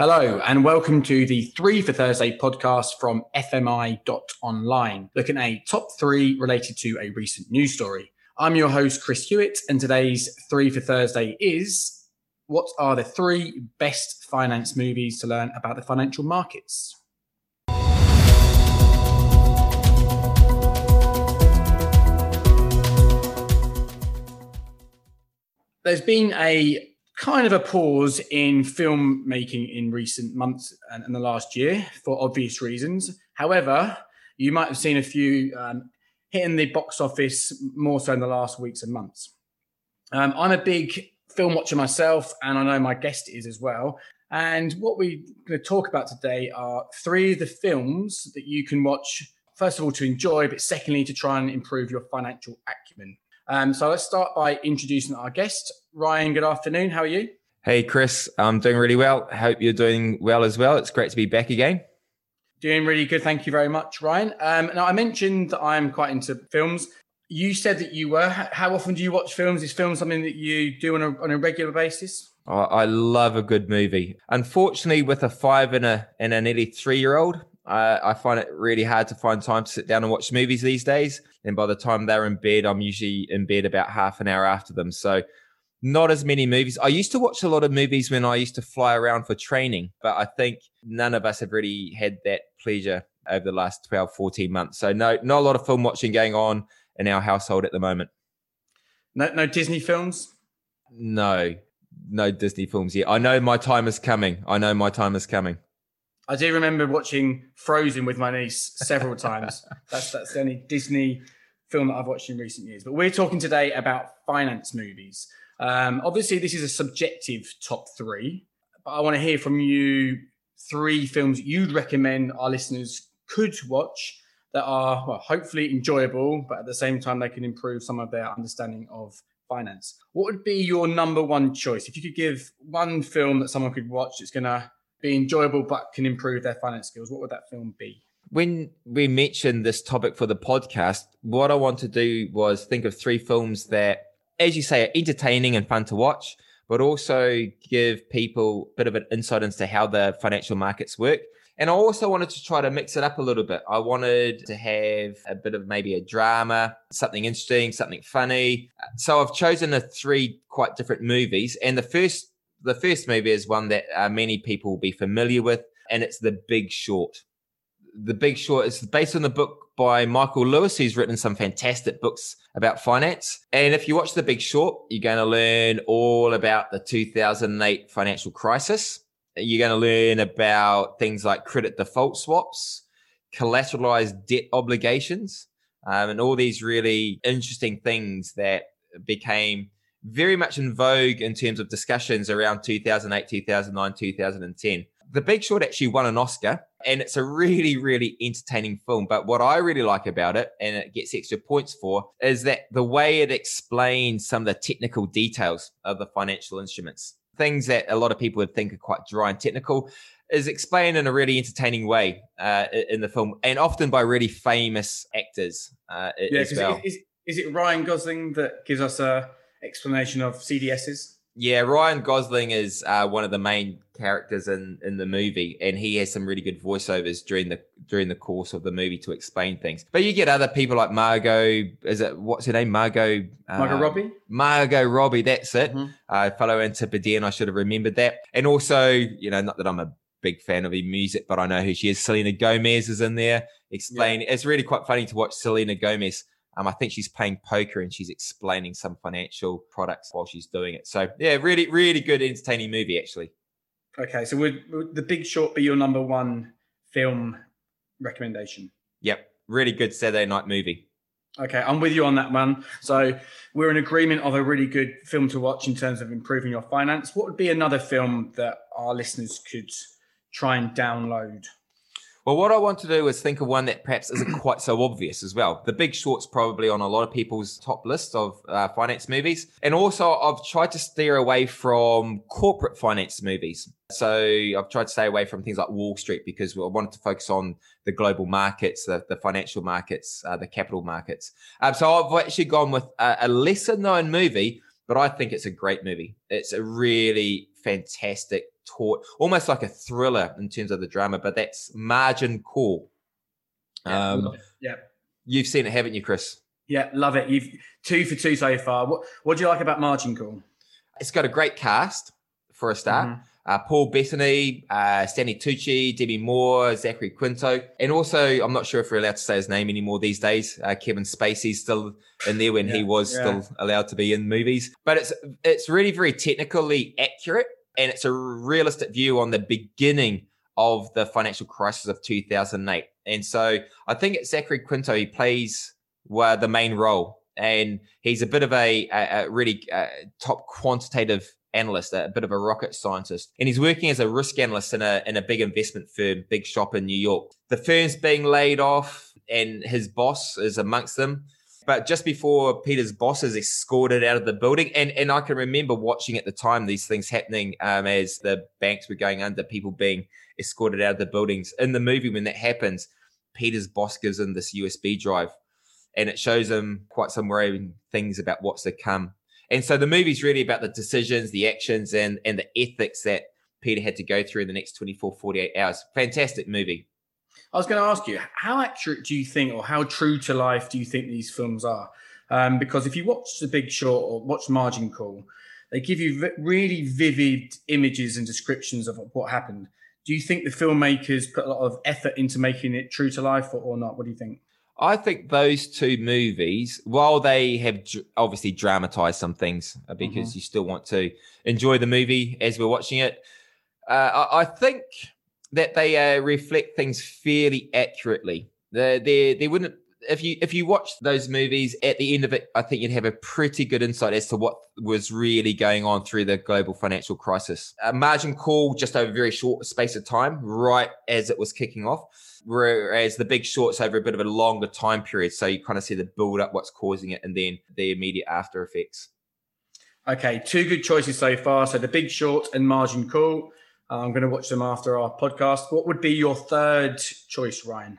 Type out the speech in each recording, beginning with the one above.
Hello, and welcome to the Three for Thursday podcast from FMI.online, looking at a top three related to a recent news story. I'm your host, Chris Hewitt, and today's Three for Thursday is What are the three best finance movies to learn about the financial markets? There's been a kind of a pause in filmmaking in recent months and, the last year for obvious reasons. However, you might have seen a few um, hitting the box office more so in the last weeks and months. Um, I'm a big film watcher myself, and I know my guest is as well. And what we're going to talk about today are three of the films that you can watch, first of all, to enjoy, but secondly, to try and improve your financial acumen. Um, so let's start by introducing our guest. Ryan, good afternoon. How are you? Hey, Chris. I'm doing really well. Hope you're doing well as well. It's great to be back again. Doing really good. Thank you very much, Ryan. Um, now, I mentioned that I'm quite into films. You said that you were. How often do you watch films? Is film something that you do on a, on a regular basis? Oh, I love a good movie. Unfortunately, with a five and a and a nearly three year old, uh, I find it really hard to find time to sit down and watch movies these days. And by the time they're in bed, I'm usually in bed about half an hour after them. So not as many movies. I used to watch a lot of movies when I used to fly around for training, but I think none of us have really had that pleasure over the last 12, 14 months. So no, not a lot of film watching going on in our household at the moment. No, no Disney films? No, no Disney films yet. I know my time is coming. I know my time is coming. I do remember watching Frozen with my niece several times. That's that's the only Disney film that I've watched in recent years. But we're talking today about finance movies. Um, obviously, this is a subjective top three, but I want to hear from you three films you'd recommend our listeners could watch that are well, hopefully enjoyable, but at the same time they can improve some of their understanding of finance. What would be your number one choice if you could give one film that someone could watch that's going to be enjoyable but can improve their finance skills, what would that film be? When we mentioned this topic for the podcast, what I want to do was think of three films that, as you say, entertaining and fun to watch, but also give people a bit of an insight into how the financial markets work. And I also wanted to try to mix it up a little bit. I wanted to have a bit of maybe a drama, something interesting, something funny. So I've chosen the three quite different movies. And the first the first movie is one that uh, many people will be familiar with, and it's The Big Short. The Big Short is based on the book by Michael Lewis, who's written some fantastic books about finance. And if you watch The Big Short, you're going to learn all about the 2008 financial crisis. You're going to learn about things like credit default swaps, collateralized debt obligations, um, and all these really interesting things that became very much in vogue in terms of discussions around 2008, 2009, 2010. The Big Short actually won an Oscar, and it's a really, really entertaining film. But what I really like about it, and it gets extra points for, is that the way it explains some of the technical details of the financial instruments, things that a lot of people would think are quite dry and technical, is explained in a really entertaining way uh, in the film, and often by really famous actors uh, yeah, as well. Is, is it Ryan Gosling that gives us a explanation of CDSs? Yeah, Ryan Gosling is uh, one of the main characters in, in the movie, and he has some really good voiceovers during the during the course of the movie to explain things. But you get other people like Margot. Is it what's her name? Margot. Uh, Margot Robbie. Margot Robbie. That's it. Mm-hmm. Uh, fellow Antipodean. I should have remembered that. And also, you know, not that I'm a big fan of her music, but I know who she is. Selena Gomez is in there. Explain. Yeah. It's really quite funny to watch Selena Gomez um, I think she's playing poker and she's explaining some financial products while she's doing it. So yeah, really, really good, entertaining movie actually. Okay, so would, would the Big Short be your number one film recommendation? Yep, really good Saturday night movie. Okay, I'm with you on that one. So we're in agreement of a really good film to watch in terms of improving your finance. What would be another film that our listeners could try and download? Well, what I want to do is think of one that perhaps isn't quite so obvious as well. The Big Short's probably on a lot of people's top list of uh, finance movies. And also, I've tried to steer away from corporate finance movies. So I've tried to stay away from things like Wall Street because I wanted to focus on the global markets, the, the financial markets, uh, the capital markets. Um, so I've actually gone with a, a lesser known movie but I think it's a great movie. It's a really fantastic taut, almost like a thriller in terms of the drama, but that's Margin Call. Um, yeah. You've seen it, haven't you, Chris? Yeah, love it. You've two for two so far. What What do you like about Margin Call? It's got a great cast for a start. Mm-hmm. Uh, Paul Bettany, uh, Stanley Tucci, Demi Moore, Zachary Quinto, and also I'm not sure if we're allowed to say his name anymore these days. Uh, Kevin Spacey's still in there when yeah, he was yeah. still allowed to be in movies, but it's it's really very technically accurate and it's a realistic view on the beginning of the financial crisis of 2008. And so I think it's Zachary Quinto. He plays well, the main role, and he's a bit of a, a, a really uh, top quantitative analyst, a bit of a rocket scientist, and he's working as a risk analyst in a in a big investment firm, big shop in New York. The firm's being laid off, and his boss is amongst them. But just before Peter's boss is escorted out of the building, and, and I can remember watching at the time these things happening um, as the banks were going under, people being escorted out of the buildings. In the movie, when that happens, Peter's boss gives him this USB drive and it shows him quite some worrying things about what's to come. And so the movie's really about the decisions, the actions, and, and the ethics that Peter had to go through in the next 24, 48 hours. Fantastic movie. I was going to ask you, how accurate do you think, or how true to life do you think these films are? Um, because if you watch The Big Short or watch Margin Call, they give you really vivid images and descriptions of what happened. Do you think the filmmakers put a lot of effort into making it true to life or, or not? What do you think? I think those two movies, while they have obviously dramatized some things uh, because mm-hmm. you still want to enjoy the movie as we're watching it, uh, I, I think that they uh, reflect things fairly accurately. They they wouldn't if you if you watch those movies at the end of it, I think you'd have a pretty good insight as to what was really going on through the global financial crisis. A margin call just over a very short space of time, right as it was kicking off. Whereas the big shorts over a bit of a longer time period, so you kind of see the build up, what's causing it, and then the immediate after effects. Okay, two good choices so far. So the big short and margin call. Uh, I'm going to watch them after our podcast. What would be your third choice, Ryan?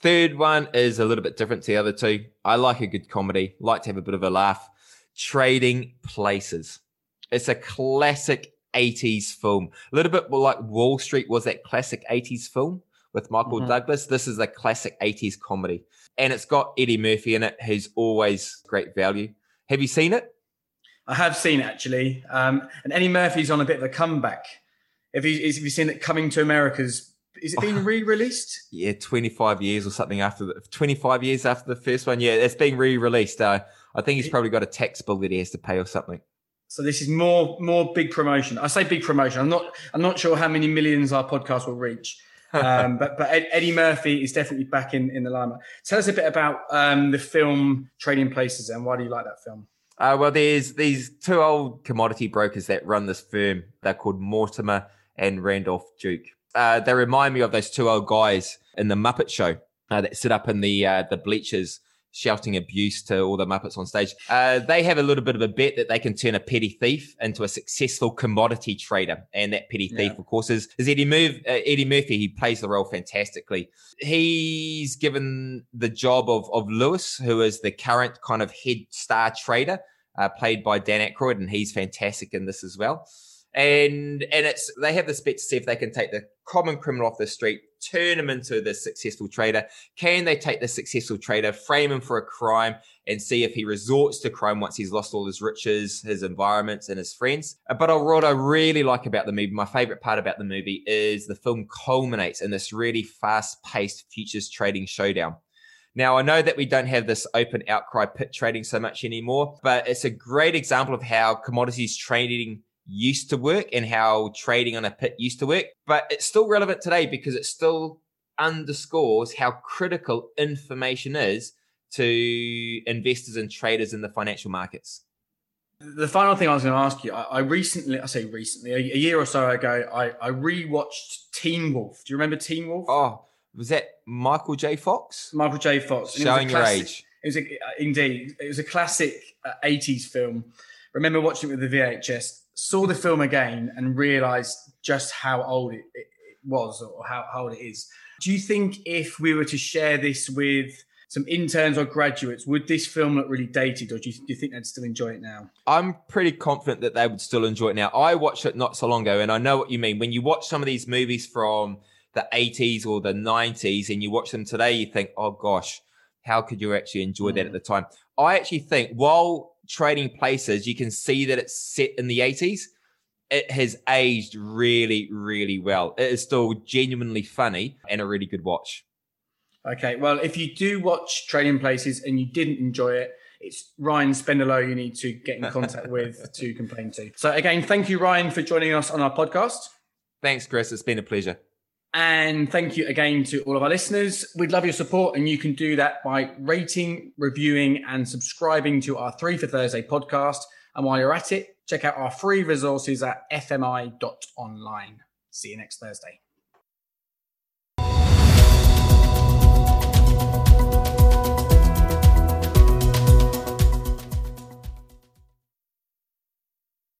Third one is a little bit different to the other two. I like a good comedy, like to have a bit of a laugh. Trading Places. It's a classic 80s film. A little bit more like Wall Street was that classic 80s film with Michael mm-hmm. Douglas. This is a classic 80s comedy. And it's got Eddie Murphy in it, who's always great value. Have you seen it? I have seen it actually. Um, and Eddie Murphy's on a bit of a comeback. Have you, have you seen it coming to America's? Is it being re-released? yeah, 25 years or something after the 25 years after the first one. Yeah, it's being re-released. Uh, I think he's probably got a tax bill that he has to pay or something. So this is more more big promotion. I say big promotion. I'm not I'm not sure how many millions our podcast will reach. um, but but Eddie Murphy is definitely back in in the limelight. Tell us a bit about um, the film Trading Places and why do you like that film? Uh, well, there's these two old commodity brokers that run this firm. They're called Mortimer and Randolph Duke. Uh, they remind me of those two old guys in the Muppet Show uh, that sit up in the uh, the bleachers shouting abuse to all the Muppets on stage. Uh, they have a little bit of a bet that they can turn a petty thief into a successful commodity trader. And that petty thief, yeah. of course, is, is Eddie, Murphy, uh, Eddie Murphy. He plays the role fantastically. He's given the job of, of Louis, who is the current kind of head star trader, uh, played by Dan Aykroyd, and he's fantastic in this as well and and it's they have this bet to see if they can take the common criminal off the street, turn him into the successful trader. Can they take the successful trader, frame him for a crime, and see if he resorts to crime once he's lost all his riches, his environments, and his friends? Uh, but what I really like about the movie, my favorite part about the movie, is the film culminates in this really fast-paced futures trading showdown. Now, I know that we don't have this open outcry pit trading so much anymore, but it's a great example of how commodities trading used to work and how trading on a pit used to work. But it's still relevant today because it still underscores how critical information is to investors and traders in the financial markets. The final thing I was going to ask you, I, I recently, I say recently, a, a, year or so ago, I, I rewatched Teen Wolf. Do you remember Teen Wolf? Oh, was that Michael J. Fox? Michael J. Fox. Showing your age. It was a, indeed, it was a classic uh, 80s film. remember watching it with the VHS saw the film again and realized just how old it, it, it was or how, how old it is. Do you think if we were to share this with some interns or graduates, would this film look really dated, or do you, do you think they'd still enjoy it now? I'm pretty confident that they would still enjoy it now. I watched it not so long ago, and I know what you mean. When you watch some of these movies from the 80s or the 90s and you watch them today, you think, oh gosh, how could you actually enjoy mm. that at the time? I actually think while trading places, you can see that it's set in the 80s. It has aged really, really well. It is still genuinely funny and a really good watch. Okay, well, if you do watch Trading Places and you didn't enjoy it, it's Ryan Spendelow you need to get in contact with to complain to. So, again, thank you, Ryan, for joining us on our podcast. Thanks, Chris. It's been a pleasure. And thank you again to all of our listeners. We'd love your support, and you can do that by rating, reviewing, and subscribing to our Three for Thursday podcast. And while you're at it, check out our free resources at fmi.online. See you next Thursday.